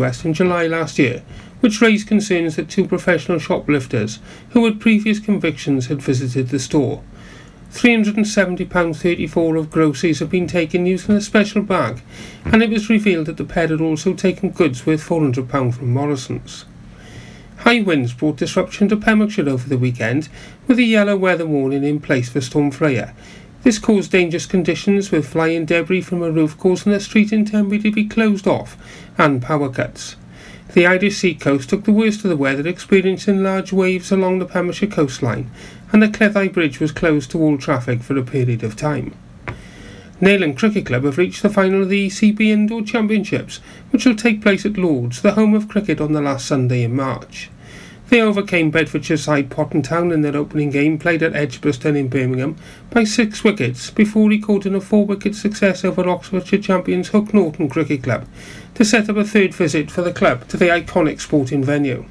In July last year, which raised concerns that two professional shoplifters who had previous convictions had visited the store. £370.34 of groceries had been taken using a special bag, and it was revealed that the pair had also taken goods worth £400 from Morrison's. High winds brought disruption to Pembrokeshire over the weekend, with a yellow weather warning in place for Storm Freya. This caused dangerous conditions, with flying debris from a roof causing the street in Tenby to be closed off, and power cuts. The Irish seacoast took the worst of the weather, experiencing large waves along the Pembrokeshire coastline, and the Cleddau Bridge was closed to all traffic for a period of time. Neyland Cricket Club have reached the final of the ECB Indoor Championships, which will take place at Lords, the home of cricket, on the last Sunday in March. They overcame Bedfordshire side Potton Town in their opening game, played at Edgbaston in Birmingham, by six wickets before recording a four-wicket success over Oxfordshire champions Hook Norton Cricket Club to set up a third visit for the club to the iconic sporting venue.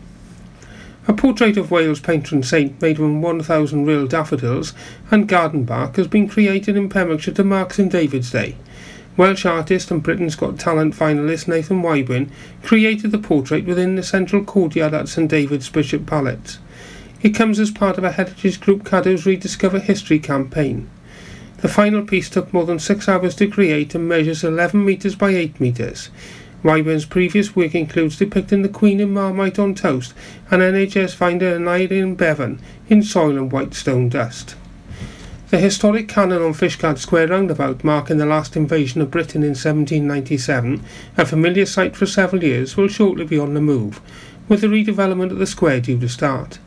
A portrait of Wales patron saint made from 1,000 real daffodils and garden bark has been created in Pembrokeshire to mark St David's Day. Welsh artist and Britain's Got Talent finalist Nathan Wyburn created the portrait within the central courtyard at St David's Bishop Palace. It comes as part of a Heritage Group Cadw's Rediscover History campaign. The final piece took more than six hours to create and measures 11 metres by 8 metres. Wyburn's previous work includes depicting the Queen in Marmite on toast and NHS finder Aneurin Bevan in soil and white stone dust. The historic cannon on Fishguard Square roundabout, marking the last invasion of Britain in 1797, a familiar sight for several years, will shortly be on the move, with the redevelopment of the square due to start.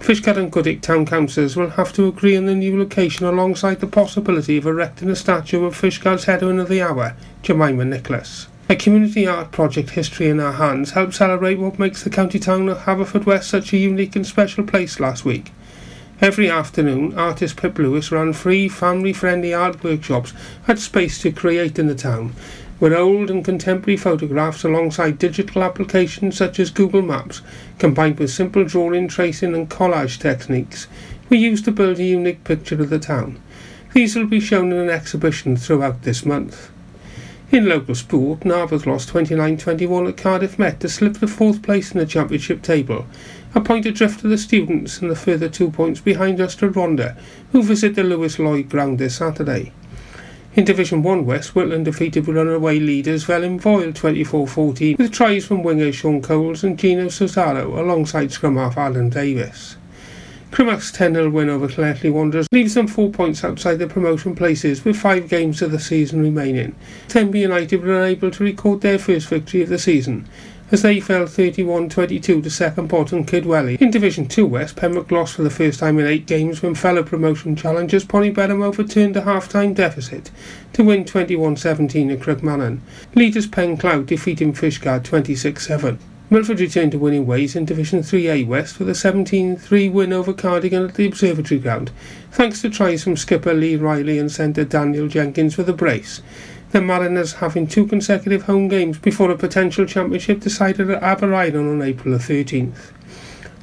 Fishguard and Goodwick town councillors will have to agree on the new location alongside the possibility of erecting a statue of Fishguard's heroine of the hour, Jemima Nicholas. A community art project History in Our Hands helped celebrate what makes the county town of Haverfordwest such a unique and special place last week. Every afternoon, artist Pip Lewis ran free, family-friendly art workshops at space to create in the town, where old and contemporary photographs alongside digital applications such as Google Maps, combined with simple drawing, tracing and collage techniques, were used to build a unique picture of the town. These will be shown in an exhibition throughout this month. In local sport, Narberth lost 29-21 at Cardiff Met to slip to fourth place in the championship table, a point adrift of the students and the further two points behind Ystrad Rhondda, who visit the Lewis Lloyd ground this Saturday. In Division 1 West, Whitland defeated runaway leaders Felinfoel 24-14 with tries from wingers Sean Coles and Gino Sosaro alongside scrum half Alan Davis. Crymych's 10-0 win over Llanelli Wanderers leaves them four points outside the promotion places with five games of the season remaining. Tenby United were unable to record their first victory of the season as they fell 31-22 to Second and Kidwelly. In Division 2 West, Pembroke lost for the first time in eight games when fellow promotion challengers Pontyberem overturned a half-time deficit to win 21-17 at Crickmarren. Leaders Penclawdd defeating Fishguard 26-7. Milford returned to winning ways in Division 3A West with a 17-3 win over Cardigan at the Observatory Ground, thanks to tries from skipper Lee Riley and centre Daniel Jenkins with a brace. The Mariners having two consecutive home games before a potential championship decided at Aberaeron on April the 13th.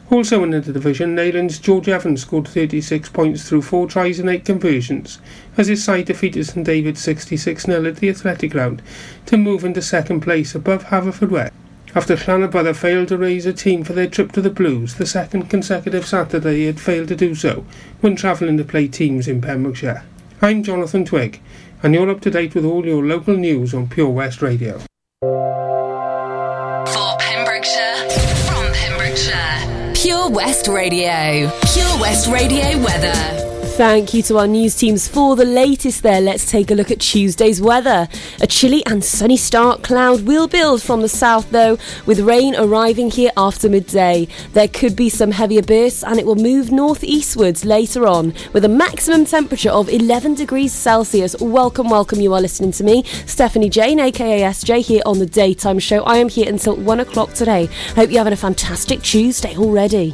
Also in the division, Neyland's George Evans scored 36 points through four tries and eight conversions, as his side defeated St David 66-0 at the Athletic Ground to move into second place above Haverfordwest. After Llanybydder failed to raise a team for their trip to the Blues, the second consecutive Saturday he had failed to do so when travelling to play teams in Pembrokeshire. I'm Jonathan Twig, and you're up to date with all your local news on Pure West Radio. For Pembrokeshire, from Pembrokeshire, Pure West Radio. Pure West Radio weather. Thank you to our news teams for the latest there. Let's take a look at Tuesday's weather. A chilly and sunny start. Cloud will build from the south though, with rain arriving here after midday. There could be some heavier bursts and it will move northeastwards later on with a maximum temperature of 11 degrees Celsius. Welcome, welcome. You are listening to me, Stephanie Jane, aka SJ, here on the Daytime Show. I am here until one o'clock today. Hope you're having a fantastic Tuesday already.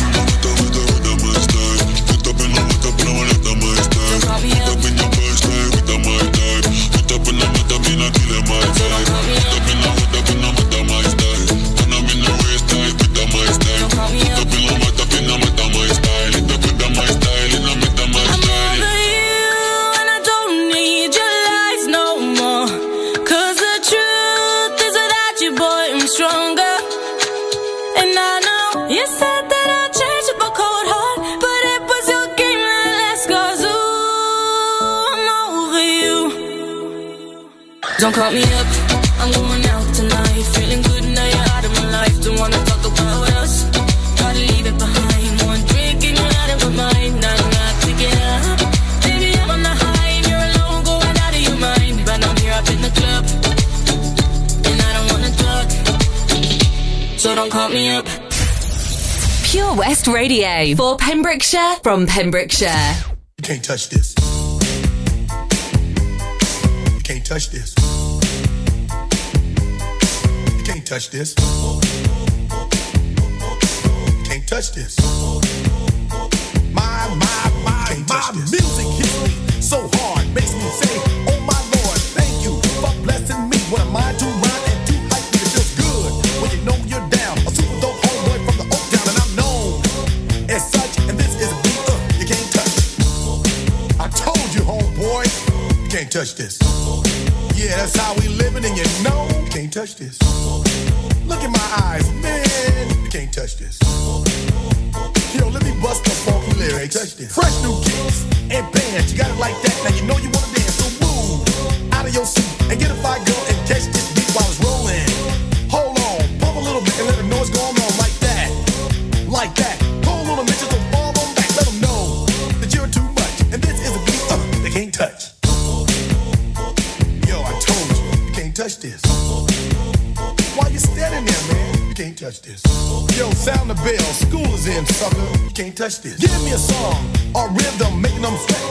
So don't call me up. Don't call me up, I'm going out tonight. Feeling good now you're out of my life. Don't wanna talk about us. Gotta leave it behind. One drink and you're out of my mind. Not enough to get up. Baby, I'm on the high and you're alone, going out of your mind. But I'm here up in the club, and I don't wanna talk. So don't call me up. Pure West Radio for Pembrokeshire from Pembrokeshire. You can't touch this. You can't touch this. Touch this. You can't touch this. My, my, my, my music hits me so hard, makes me say, Oh my Lord, thank you for blessing me. What am I to rhyme and to hype me? It feels good when you know you're down. A super dope homeboy from the Oak Town, and I'm known as such. And this is a beat uh, you can't touch. I told you, homeboy, you can't touch this. Yeah, that's how we living, and you know can't touch this. Look in my eyes, man, you can't touch this. Yo, let me bust the funky lyrics. Fresh new kicks and bands, you got it like that. Now you know you in, sucker. Can't touch this. Give me a song or rhythm, making them sweat.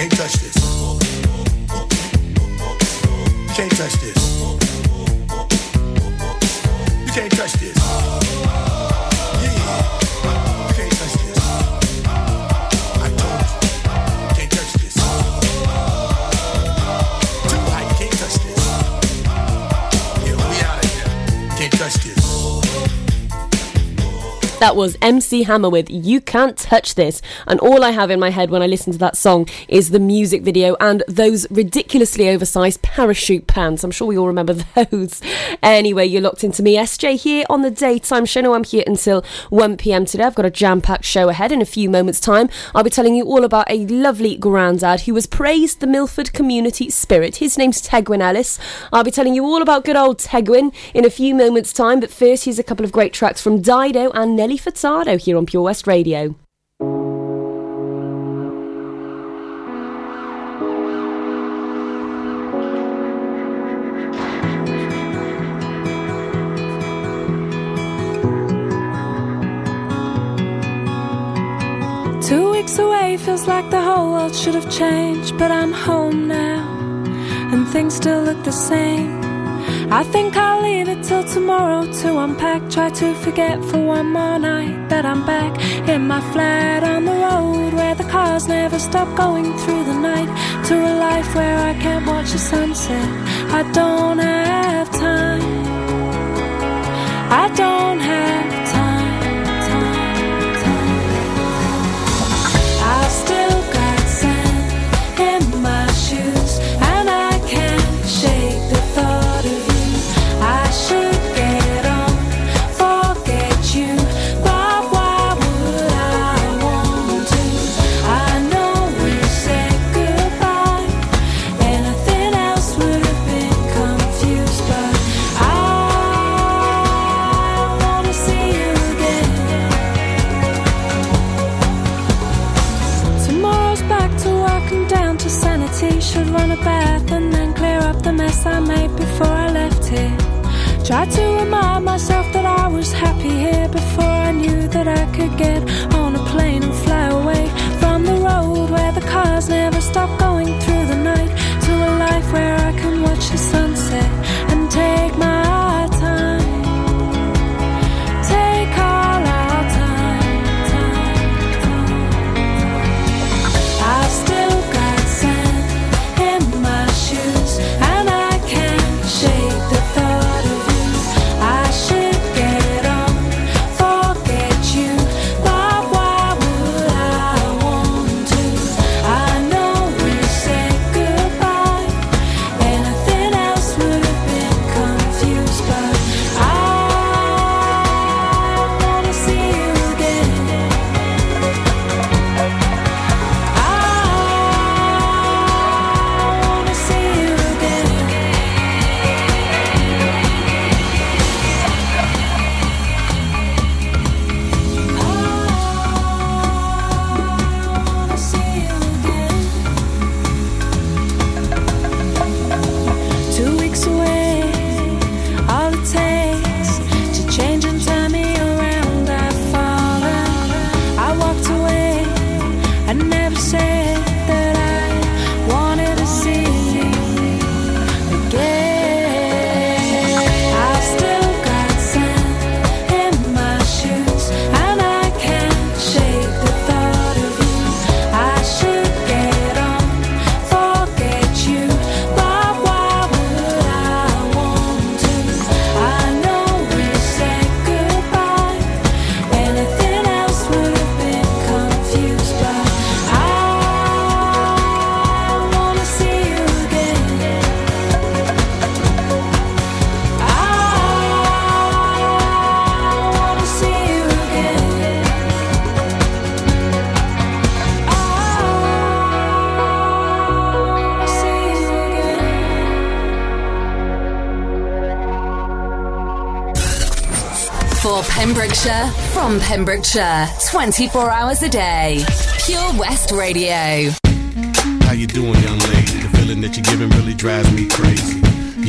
Can't touch this. That was MC Hammer with You Can't Touch This. And all I have in my head when I listen to that song is the music video and those ridiculously oversized parachute pants. I'm sure we all remember those. Anyway, you're locked into me, SJ, here on the daytime show. Now I'm here until 1 pm today. I've got a jam packed show ahead in a few moments' time. I'll be telling you all about a lovely grandad who has praised the Milford community spirit. His name's Tegwyn Ellis. I'll be telling you all about good old Tegwyn in a few moments' time. But first, here's a couple of great tracks from Dido and Nelly Furtado here on Pure West Radio. Two weeks away feels like the whole world should have changed, but I'm home now, and things still look the same. I think I'll leave it till tomorrow to unpack. Try to forget for one more night that I'm back in my flat on the road where the cars never stop going through the night. To a life where I can't watch the sunset. I don't have time. I don't have time. Pembrokeshire, from Pembrokeshire, 24 hours a day. Pure West Radio. How you doing, young lady? The feeling that you're giving really drives me crazy.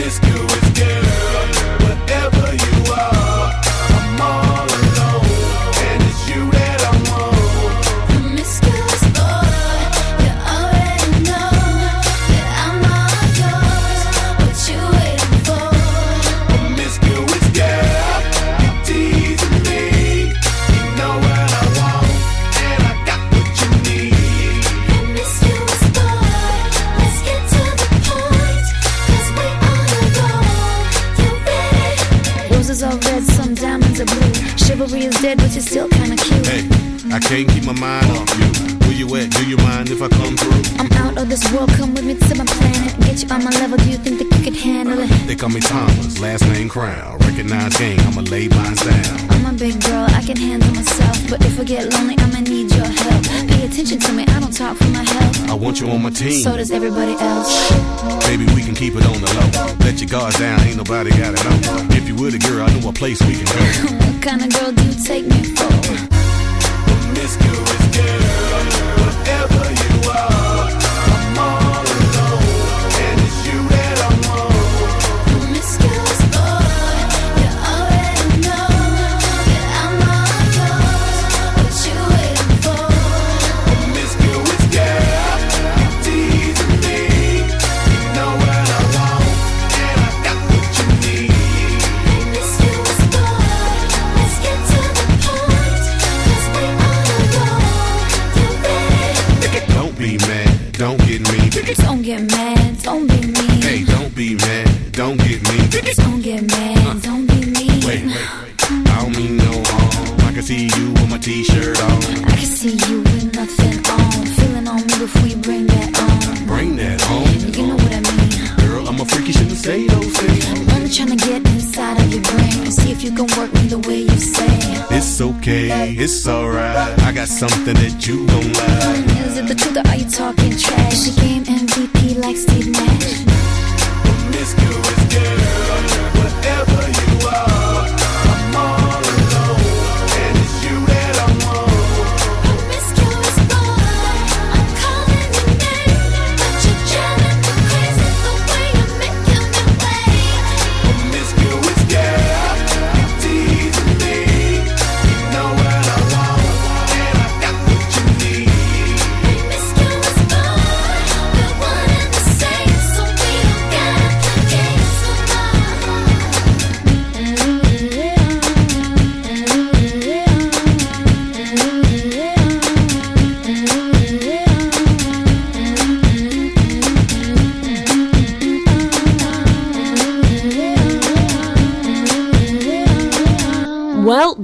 Promiscuous girl, whatever you are, world, come with me to my planet. Get you on my level, do you think that you could handle it? They call me Thomas, last name Crown. Recognize game, I'ma lay mine down. I'm a big girl, I can handle myself. But if I get lonely, I'ma need your help. Pay attention to me, I don't talk for my health. I want you on my team. So does everybody else. Baby, we can keep it on the low. Let your guard down, ain't nobody got it know. If you were the girl, I know a place we can go. What kind of girl do you take me for? Promiscuous girl, whatever you are, the way you say. It's okay, it's alright. I got something that you don't like. Is it the truth or are you talking trash? The game MVP like Steve Nash. Promiscuous girl,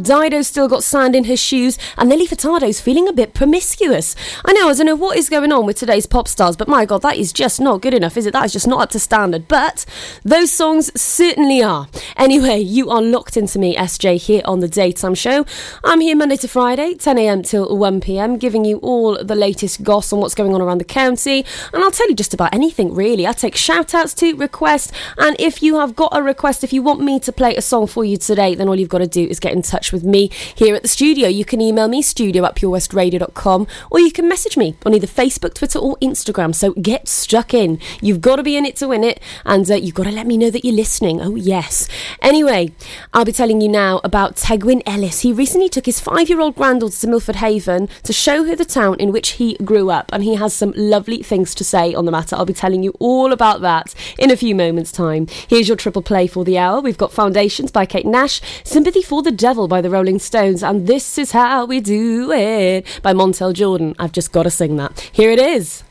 Dido's still got sand in her shoes, and Nelly Furtado's feeling a bit promiscuous. I know, I don't know what is going on with today's pop stars, but my god, that is just not good enough, is it? That is just not up to standard. But those songs certainly are. Anyway, you are locked into me, SJ, here on the Daytime Show. I'm here Monday to Friday, 10am till 1pm, giving you all the latest goss on what's going on around the county, and I'll tell you just about anything really. I take shout outs to requests, and if you have got a request, if you want me to play a song for you today, then all you've got to do is get in touch with me here at the studio. You can email me, studio at purewestradio.com, or you can message me on either Facebook, Twitter, or Instagram. So get stuck in. You've got to be in it to win it, and uh, you've got to let me know that you're listening. Oh, yes. Anyway, I'll be telling you now about Tegwyn Ellis. He recently took his five year old granddaughter to Milford Haven to show her the town in which he grew up, and he has some lovely things to say on the matter. I'll be telling you all about that in a few moments' time. Here's your triple play for the hour. We've got Foundations by Kate Nash, Sympathy for the Devil by the Rolling Stones, and This Is How We Do It by Montel Jordan. I've just got to sing that. Here it is.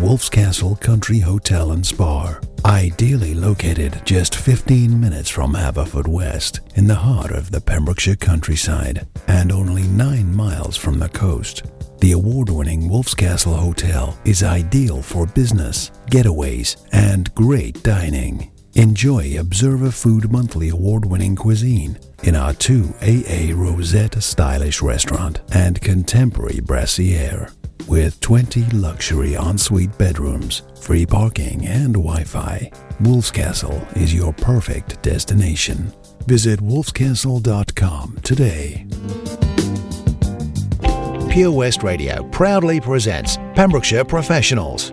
Wolf's Castle Country Hotel and Spa. Ideally located just 15 minutes from Haverfordwest, in the heart of the Pembrokeshire countryside, and only 9 miles from the coast. The award winning Wolf's Castle Hotel is ideal for business, getaways, and great dining. Enjoy Observer Food Monthly award winning cuisine in our two AA Rosette stylish restaurant and contemporary brassiere. With 20 luxury ensuite bedrooms, free parking, and Wi Fi, Wolf's Castle is your perfect destination. Visit wolfscastle.com today. Pure West Radio proudly presents Pembrokeshire Professionals.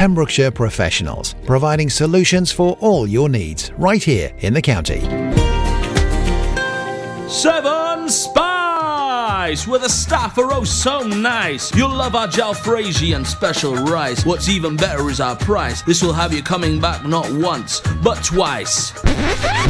Pembrokeshire Professionals, providing solutions for all your needs right here in the county. Seven Spice, where the staff are oh so nice. You'll love our jalfrezi and special rice. What's even better is our price. This will have you coming back not once, but twice.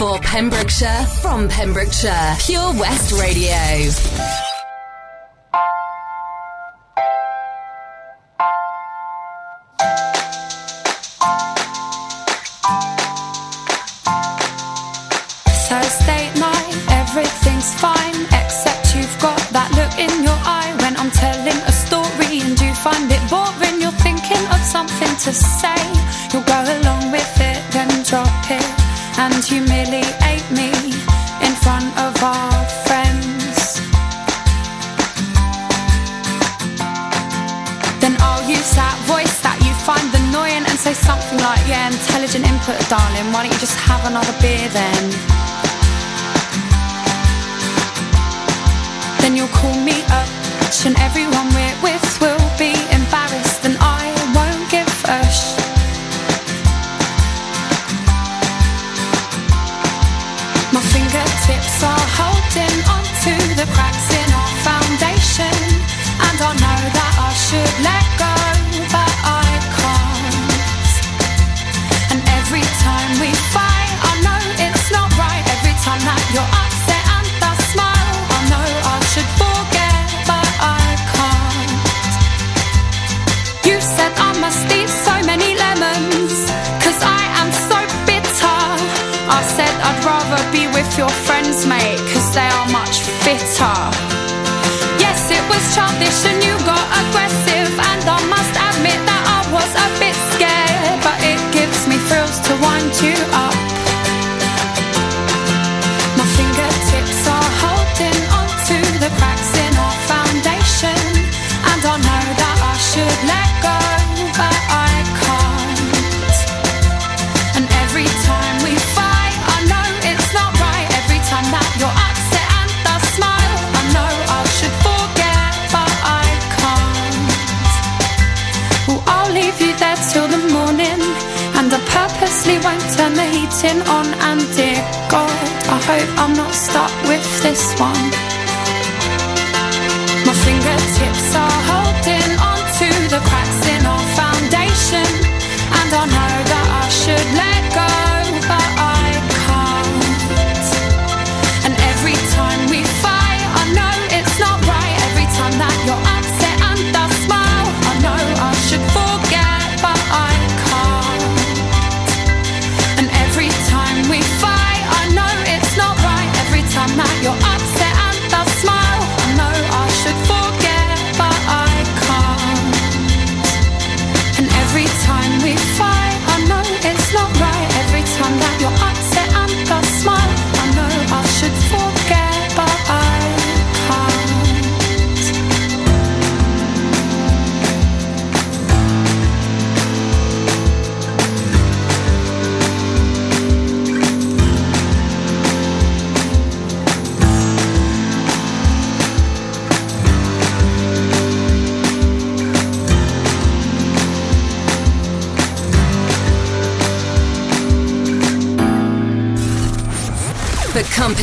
For Pembrokeshire, from Pembrokeshire, Pure West Radio. State night, everything's fine, except you've got that look in your eye when I'm telling a story and you find it boring. You're thinking of something to say, you'll go along and humiliate me in front of our friends. Then I'll use that voice that you find annoying and say something like, Yeah, intelligent input, darling. Why don't you just have another beer then? Then you'll call me up, and everyone we're with you up. Purposely won't turn the heating on. And dear God, I hope I'm not stuck with this one. My fingertips are holding onto the cracks in our foundation, and I know that I should let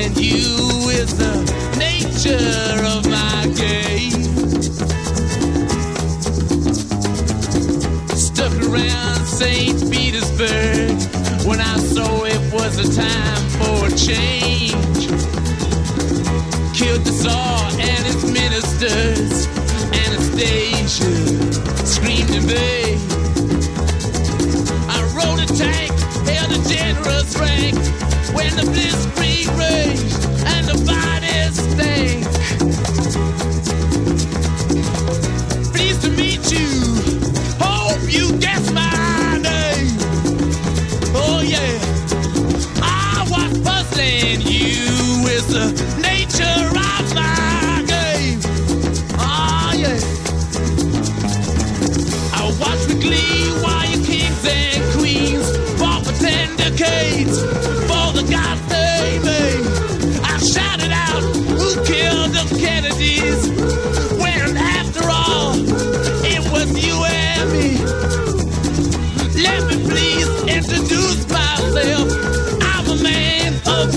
and you is the nature of my game. Stuck around St. Petersburg when I saw it was a time for change. Killed the Tsar and his ministers, Anastasia screamed in vain. I rode a tank, held a generous rank when the blitzkrieg. World's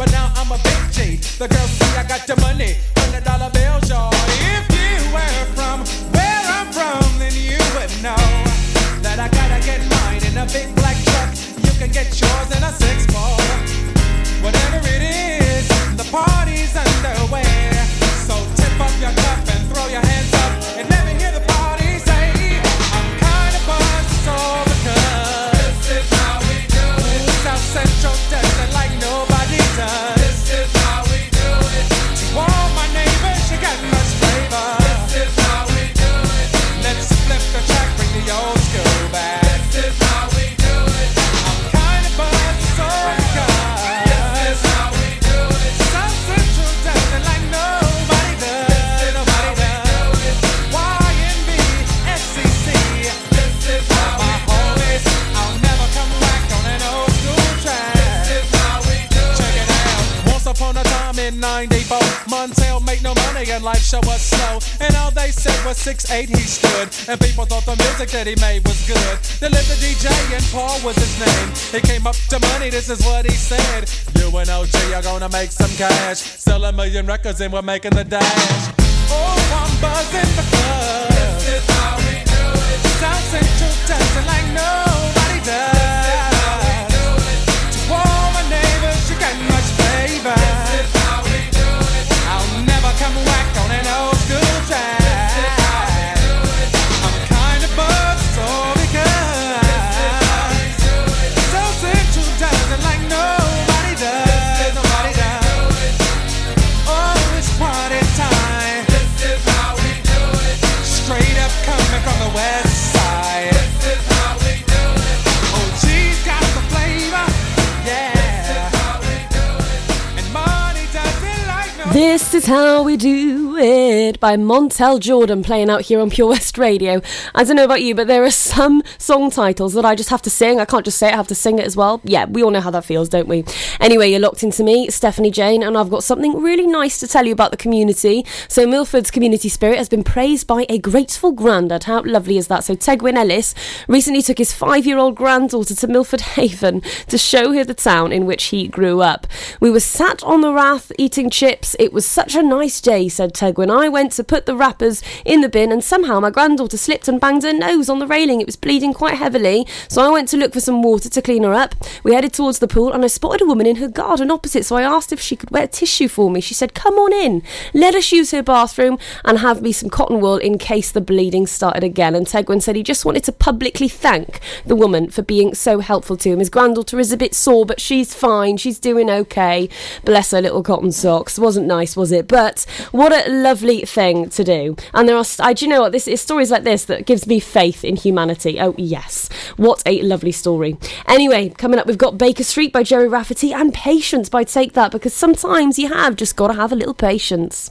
But now I'm a big G. The girls see I got the money, hundred dollar bills, and life show was slow. And all they said was 6'8 he stood. And people thought the music that he made was good. They lived the DJ and Paul was his name. He came up to money, this is what he said. You and OG are gonna make some cash. Sell a million records and we're making the dash. Oh, I'm buzzing because this is how we do it. South Central it like nobody does. This is how we do it. To all my neighbors, you got much flavor. This is how we do it by Montel Jordan playing out here on Pure West Radio. I don't know about you, but there are some song titles that I just have to sing. I can't just say it, I have to sing it as well. Yeah, we all know how that feels, don't we? Anyway, you're locked into me, Stephanie Jane, and I've got something really nice to tell you about the community. So, Milford's community spirit has been praised by a grateful granddad. How lovely is that? So, Tegwyn Ellis recently took his five year old granddaughter to Milford Haven to show her the town in which he grew up. We were sat on the rath eating chips. It was such a nice day, said Tegwyn. I went to put the wrappers in the bin, and somehow my granddaughter slipped and banged her nose on the railing. It was bleeding quite heavily, so I went to look for some water to clean her up. We headed towards the pool, and I spotted a woman in her garden opposite, so I asked if she could wet tissue for me. She said, Come on in, let us use her bathroom and have me some cotton wool in case the bleeding started again. And Tegwyn said he just wanted to publicly thank the woman for being so helpful to him. His granddaughter is a bit sore, but she's fine. She's doing okay. Bless her little cotton socks. Wasn't nice, was it? But what a lovely thing to do. And there are, I, do you know what? This is stories like this that gives me faith in humanity. Oh, yes. What a lovely story. Anyway, coming up, we've got Baker Street by Gerry Rafferty and Patience by Take That because sometimes you have just got to have a little patience.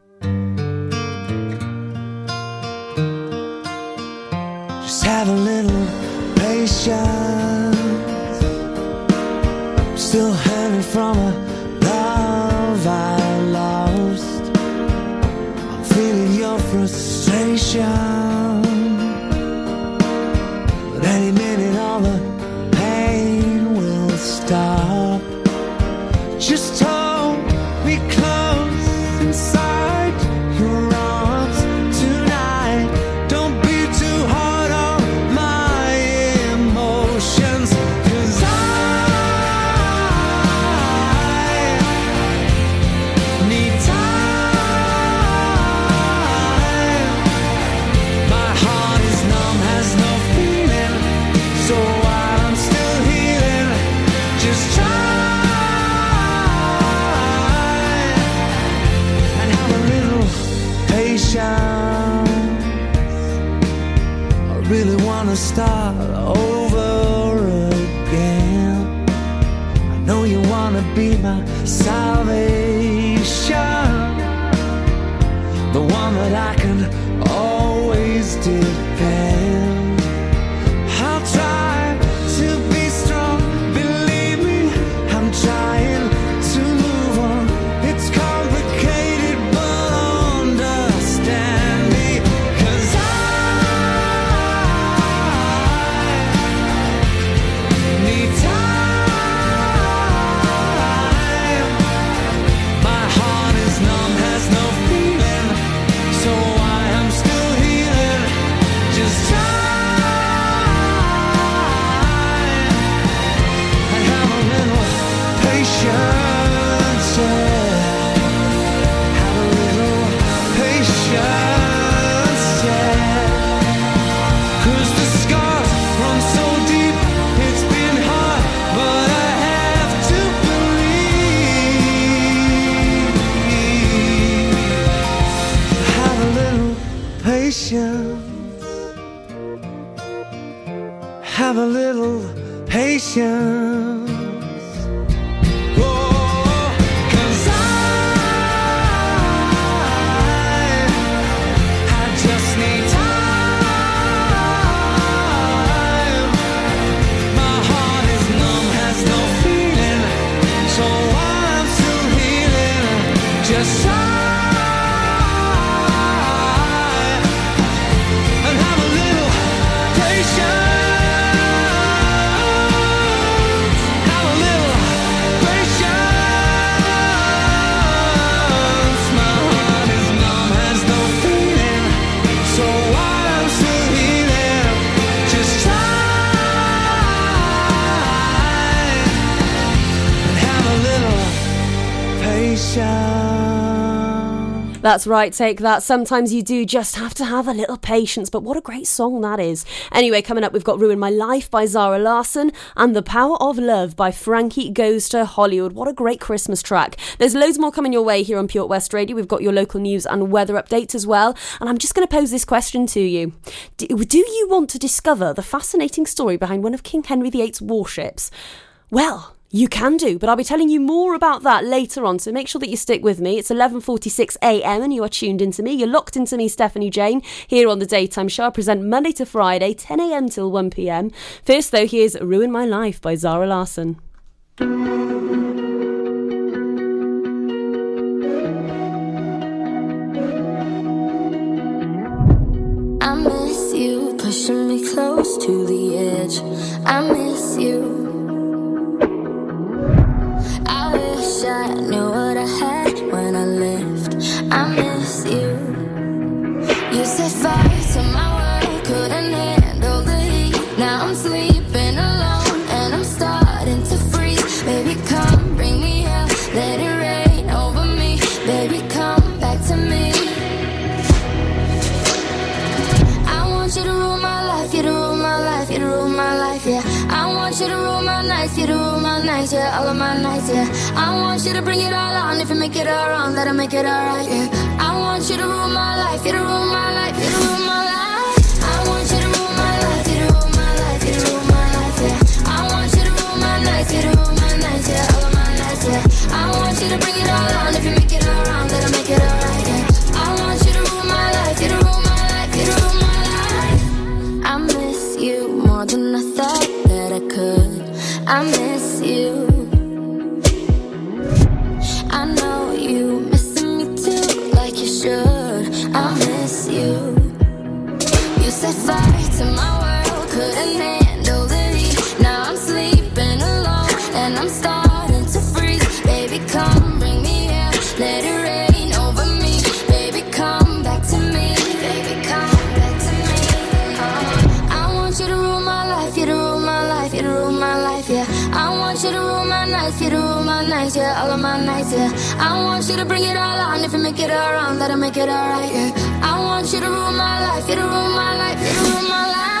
just shine. That's right, take that. Sometimes you do just have to have a little patience, but what a great song that is. Anyway, coming up, we've got Ruin My Life by Zara Larsson and The Power of Love by Frankie Goes to Hollywood. What a great Christmas track. There's loads more coming your way here on Pure West Radio. We've got your local news and weather updates as well. And I'm just going to pose this question to you Do, do you want to discover the fascinating story behind one of King Henry VIII's warships? Well, you can do, but I'll be telling you more about that later on, so make sure that you stick with me. It's 11:46 a.m. and you are tuned into me. You're locked into me, Stephanie Jane, here on the Daytime Show. I present Monday to Friday, 10 a.m. till 1 p.m. First though, here's Ruin My Life by Zara Larsson. I miss you, pushing me close to the edge. I miss you. I wish I knew what I had when I left. I miss you. You said fire life, yeah. I want you to rule my nights, you to rule my nights, yeah, all of my nights, yeah. I want you to bring it all on, if you make it all wrong, that'll make it alright, yeah. I want you to rule my life, you to rule my life, you to rule my life. I want you to rule my life, you to rule my life, you to rule my life, yeah. I want you to rule my nights, you to rule my nights, yeah, all of my nights, yeah. I want you to bring it all on, if you make it all wrong, that'll make it alright, yeah. I miss you. I know you missing me too, like you should. I miss you. You set fire to my world, couldn't handle the heat. Now I'm sleeping alone and I'm starting to freeze. Baby, come bring me out, let it yeah, all of my nights, yeah. I want you to bring it all on, if you make it wrong, that'll make it alright, yeah. I want you to rule my life, you to rule my life, you to rule my life.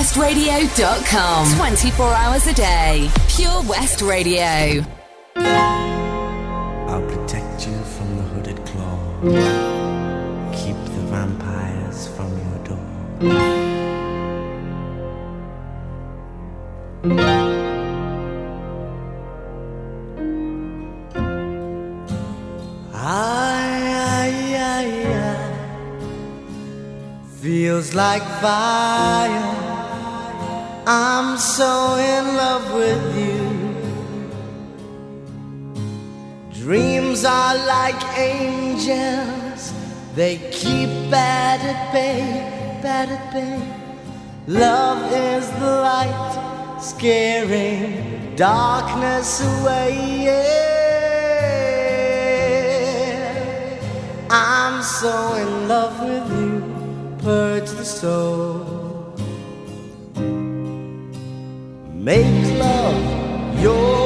purewestradio.com. 24 hours a day. Pure West Radio. I'll protect you from the hooded claw. Bay, bad at. Love is the light, scaring darkness away. Yeah. I'm so in love with you, purge the soul. Make love your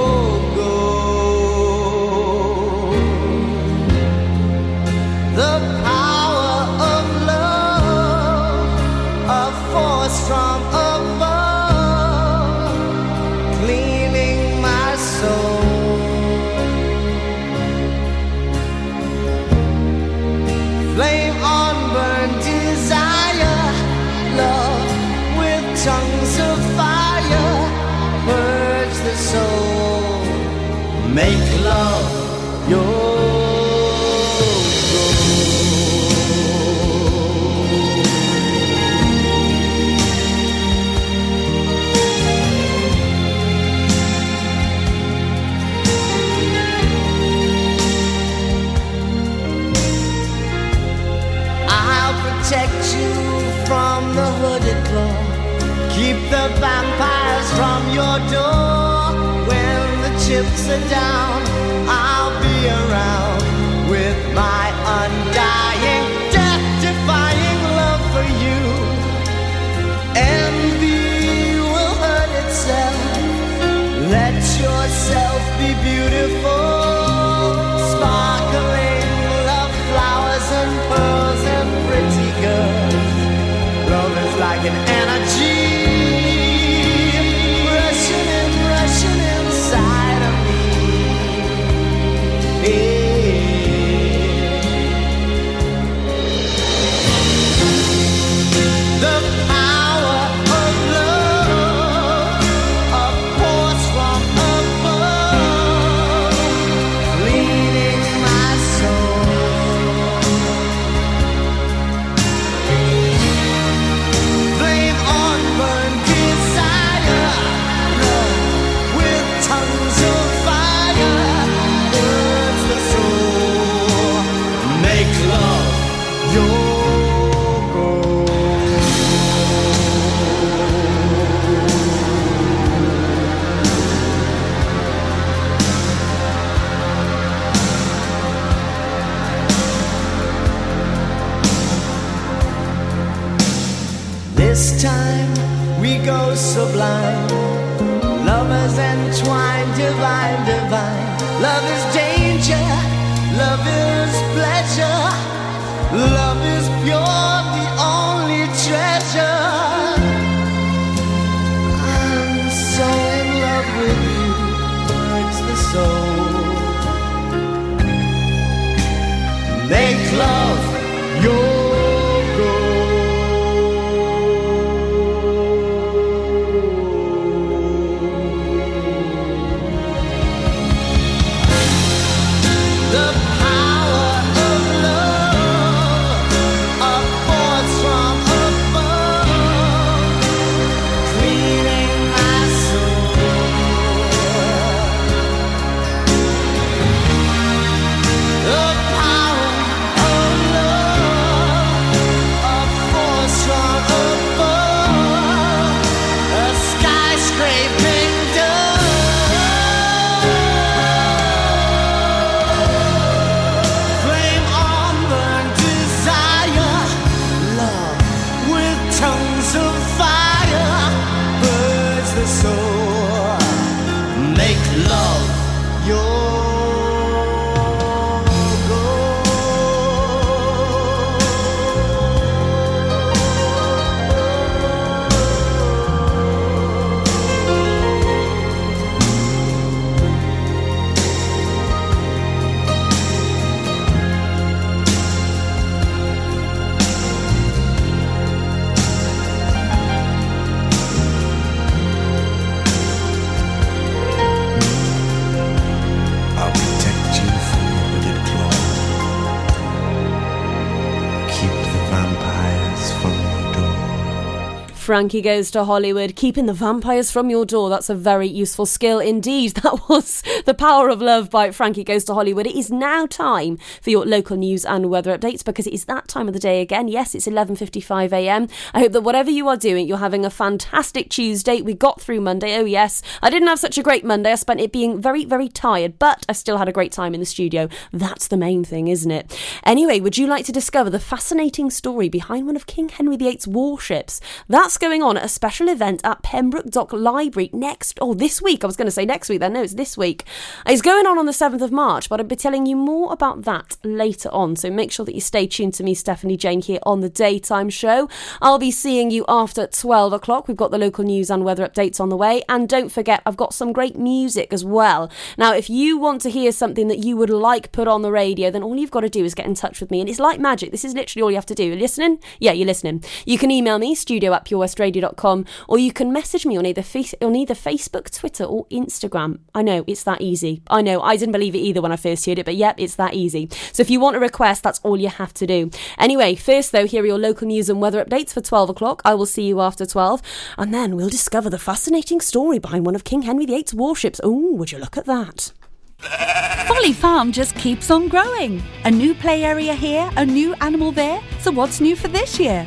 Frankie goes to Hollywood, keeping the vampires from your door. That's a very useful skill indeed. That was The Power of Love by Frankie Goes to Hollywood. It is now time for your local news and weather updates because it is that time of the day again. Yes, it's 11:55 a.m. I hope that whatever you are doing, you're having a fantastic Tuesday. We got through Monday. Oh yes, I didn't have such a great Monday. I spent it being very very tired, but I still had a great time in the studio. That's the main thing, isn't it? Anyway, would you like to discover the fascinating story behind one of King Henry VIII's warships? That's that's going on at a special event at Pembroke Dock Library next, oh, this week. I was going to say next week then. No, it's this week. It's going on on the 7th of March, but I'll be telling you more about that later on. So make sure that you stay tuned to me, Stephanie Jane, here on the daytime show. I'll be seeing you after 12 o'clock. We've got the local news and weather updates on the way. And don't forget, I've got some great music as well. Now, if you want to hear something that you would like put on the radio, then all you've got to do is get in touch with me. And it's like magic. This is literally all you have to do. You're listening? Yeah, you're listening. You can email me, studio at purewestradio.com, or you can message me on either, on either Facebook, Twitter, or Instagram. I know, it's that easy. I know, I didn't believe it either when I first heard it, but yep, it's that easy. So if you want a request, that's all you have to do. Anyway, first though, here are your local news and weather updates for 12 o'clock. I will see you after 12, and then we'll discover the fascinating story behind one of King Henry VIII's warships. Oh, would you look at that? Folly Farm just keeps on growing. A new play area here, a new animal there. So what's new for this year?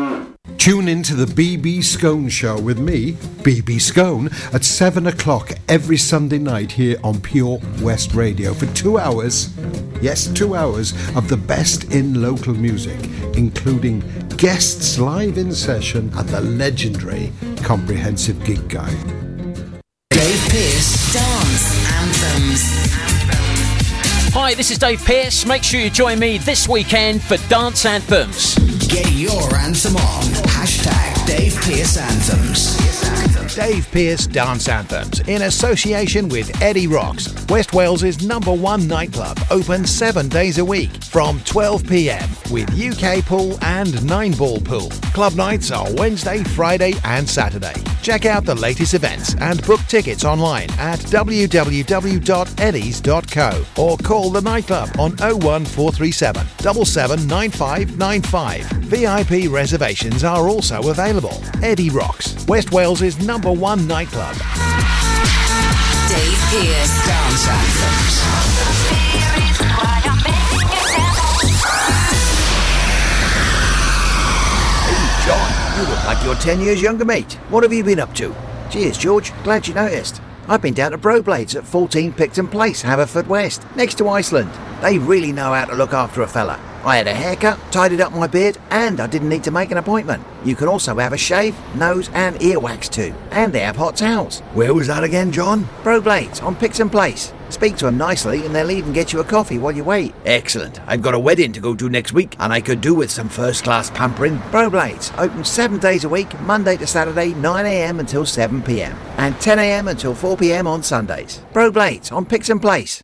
Tune in to the BB Scone Show with me, BB Scone, at 7 o'clock every Sunday night here on Pure West Radio for two hours. Yes, two hours of the best in local music, including guests live in session and the legendary Comprehensive Gig Guide. Dave Pearce, Dance Anthems. Hi, this is Dave Pearce. Make sure you join me this weekend for Dance Anthems. Get your anthem on. Hashtag Dave Pearce Anthems. Dave Pearce Dance Anthems in association with Eddie Rocks, West Wales's number one nightclub, open seven days a week from 12 pm with UK pool and nine ball pool. Club nights are Wednesday, Friday, and Saturday. Check out the latest events and book tickets online at www.eddies.co or call the nightclub on 01437 779595. VIP reservations are also available. Eddie Rocks, West Wales's number one nightclub. Dave Pearce Dance Anthems. John, you look like you're 10 years younger, mate. What have you been up to? Cheers, George. Glad you noticed. I've been down to Broblades at 14 Picton Place, Haverfordwest, next to Iceland. They really know how to look after a fella. I had a haircut, tidied up my beard, and I didn't need to make an appointment. You can also have a shave, nose, and earwax too. And they have hot towels. Where was that again, John? Broblades on Picton Place. Speak to them nicely and they'll even get you a coffee while you wait. Excellent. I've got a wedding to go to next week and I could do with some first class pampering. Broblades, open seven days a week, Monday to Saturday, 9am until 7pm. And 10am until 4pm on Sundays. Broblades on Picton Place.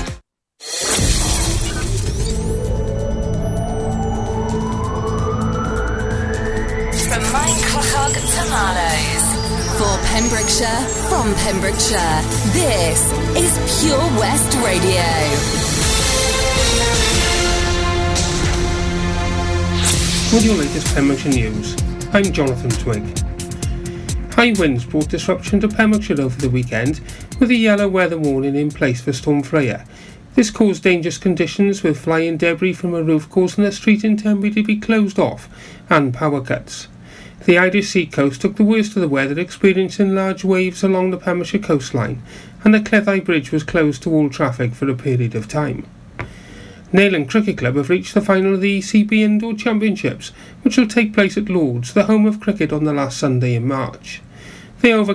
From Minecraft to Marloes. For Pembrokeshire, from Pembrokeshire, this is Pure West Radio. With your latest Pembrokeshire news, I'm Jonathan Twig. High winds brought disruption to Pembrokeshire over the weekend, with a yellow weather warning in place for Storm Freya. This caused dangerous conditions with flying debris from a roof causing the street in Tenby to be closed off and power cuts. The Irish Sea coast took the worst of the weather, experiencing large waves along the Pembrokeshire coastline, and the Cleddau Bridge was closed to all traffic for a period of time. Neyland Cricket Club have reached the final of the ECB Indoor Championships, which will take place at Lords, the home of cricket, on the last Sunday in March. They over